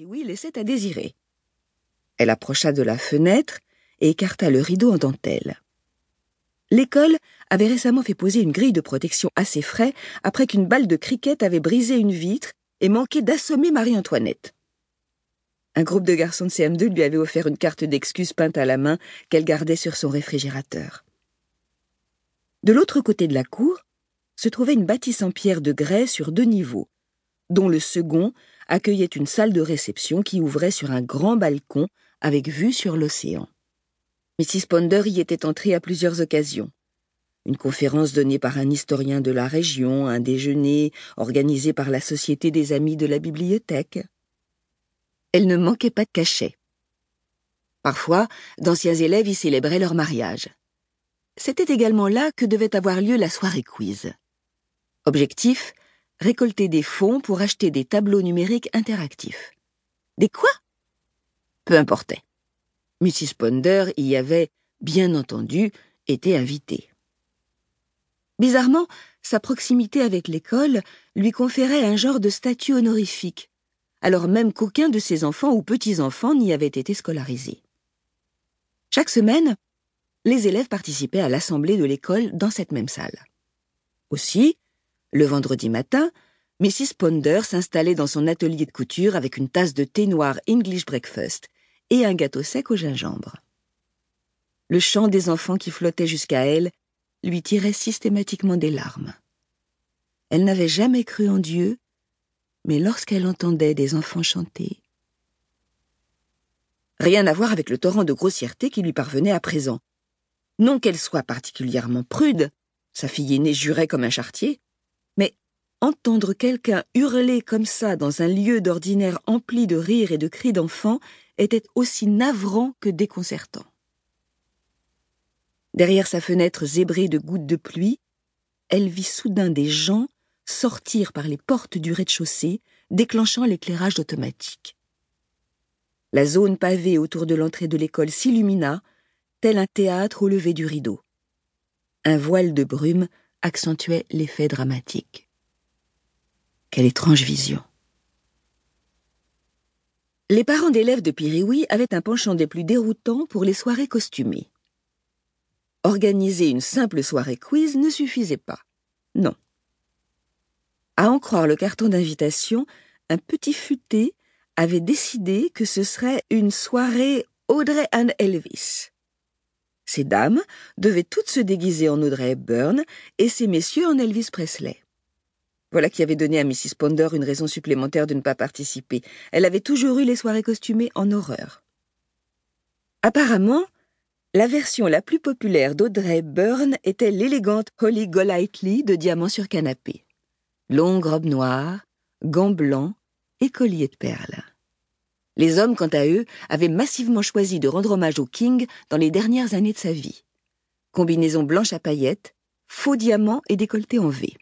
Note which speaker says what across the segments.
Speaker 1: Piriwi laissait à désirer. Elle approcha de la fenêtre et écarta le rideau en dentelle. L'école avait récemment fait poser une grille de protection assez frais après qu'une balle de cricket avait brisé une vitre et manqué d'assommer Marie-Antoinette. Un groupe de garçons de CM2 lui avait offert une carte d'excuse peinte à la main qu'elle gardait sur son réfrigérateur. De l'autre côté de la cour se trouvait une bâtisse en pierre de grès sur deux niveaux, dont le second accueillait une salle de réception qui ouvrait sur un grand balcon avec vue sur l'océan. Mrs. Ponder y était entrée à plusieurs occasions. Une conférence donnée par un historien de la région, un déjeuner organisé par la Société des Amis de la Bibliothèque. Elle ne manquait pas de cachet. Parfois, d'anciens élèves y célébraient leur mariage. C'était également là que devait avoir lieu la soirée quiz. Objectif récolter des fonds pour acheter des tableaux numériques interactifs. Des quoi? Peu importait. Mrs. Ponder y avait, bien entendu, été invitée. Bizarrement, sa proximité avec l'école lui conférait un genre de statut honorifique, alors même qu'aucun de ses enfants ou petits-enfants n'y avait été scolarisé. Chaque semaine, les élèves participaient à l'assemblée de l'école dans cette même salle. Aussi, le vendredi matin, Mrs. Ponder s'installait dans son atelier de couture avec une tasse de thé noir English breakfast et un gâteau sec au gingembre. Le chant des enfants qui flottaient jusqu'à elle lui tirait systématiquement des larmes. Elle n'avait jamais cru en Dieu, mais lorsqu'elle entendait des enfants chanter. Rien à voir avec le torrent de grossièreté qui lui parvenait à présent. Non qu'elle soit particulièrement prude, sa fille aînée jurait comme un chartier, entendre quelqu'un hurler comme ça dans un lieu d'ordinaire empli de rires et de cris d'enfants était aussi navrant que déconcertant. Derrière sa fenêtre zébrée de gouttes de pluie, elle vit soudain des gens sortir par les portes du rez-de-chaussée, déclenchant l'éclairage automatique. La zone pavée autour de l'entrée de l'école s'illumina, tel un théâtre au lever du rideau. Un voile de brume accentuait l'effet dramatique. Quelle étrange vision. Les parents d'élèves de Piriwi avaient un penchant des plus déroutants pour les soirées costumées. Organiser une simple soirée quiz ne suffisait pas. Non. À en croire le carton d'invitation, un petit futé avait décidé que ce serait une soirée Audrey and Elvis. Ces dames devaient toutes se déguiser en Audrey Hepburn et ces messieurs en Elvis Presley. Voilà qui avait donné à Mrs. Ponder une raison supplémentaire de ne pas participer. Elle avait toujours eu les soirées costumées en horreur. Apparemment, la version la plus populaire d'Audrey Byrne était l'élégante Holly Golightly de diamant sur canapé. Longue robe noire, gants blancs et collier de perles. Les hommes, quant à eux, avaient massivement choisi de rendre hommage au King dans les dernières années de sa vie. Combinaison blanche à paillettes, faux diamants et décolleté en V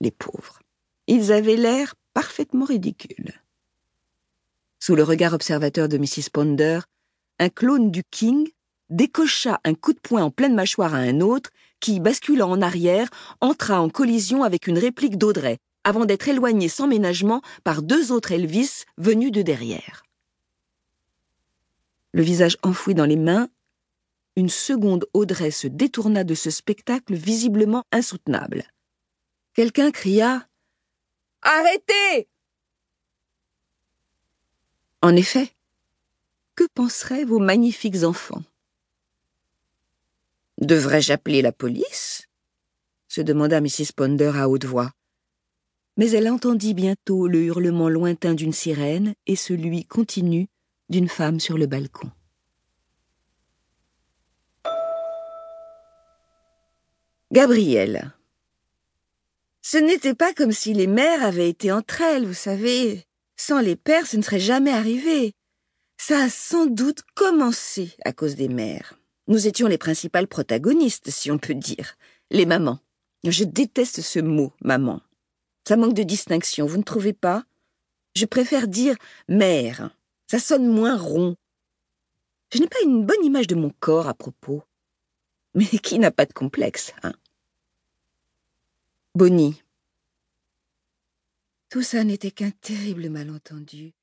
Speaker 1: les pauvres. Ils avaient l'air parfaitement ridicules. Sous le regard observateur de Mrs. Ponder, un clone du King décocha un coup de poing en pleine mâchoire à un autre, qui, basculant en arrière, entra en collision avec une réplique d'Audrey, avant d'être éloigné sans ménagement par deux autres Elvis venus de derrière. Le visage enfoui dans les mains, une seconde Audrey se détourna de ce spectacle visiblement insoutenable. Quelqu'un cria Arrêtez En effet, que penseraient vos magnifiques enfants? Devrais-je appeler la police? se demanda Mrs. Ponder à haute voix. Mais elle entendit bientôt le hurlement lointain d'une sirène et celui continu d'une femme sur le balcon. Gabrielle ce n'était pas comme si les mères avaient été entre elles, vous savez. Sans les pères, ce ne serait jamais arrivé. Ça a sans doute commencé à cause des mères. Nous étions les principales protagonistes, si on peut dire. Les mamans. Je déteste ce mot, maman. Ça manque de distinction, vous ne trouvez pas? Je préfère dire mère. Ça sonne moins rond. Je n'ai pas une bonne image de mon corps à propos. Mais qui n'a pas de complexe, hein? Bonnie. Tout ça n'était qu'un terrible malentendu.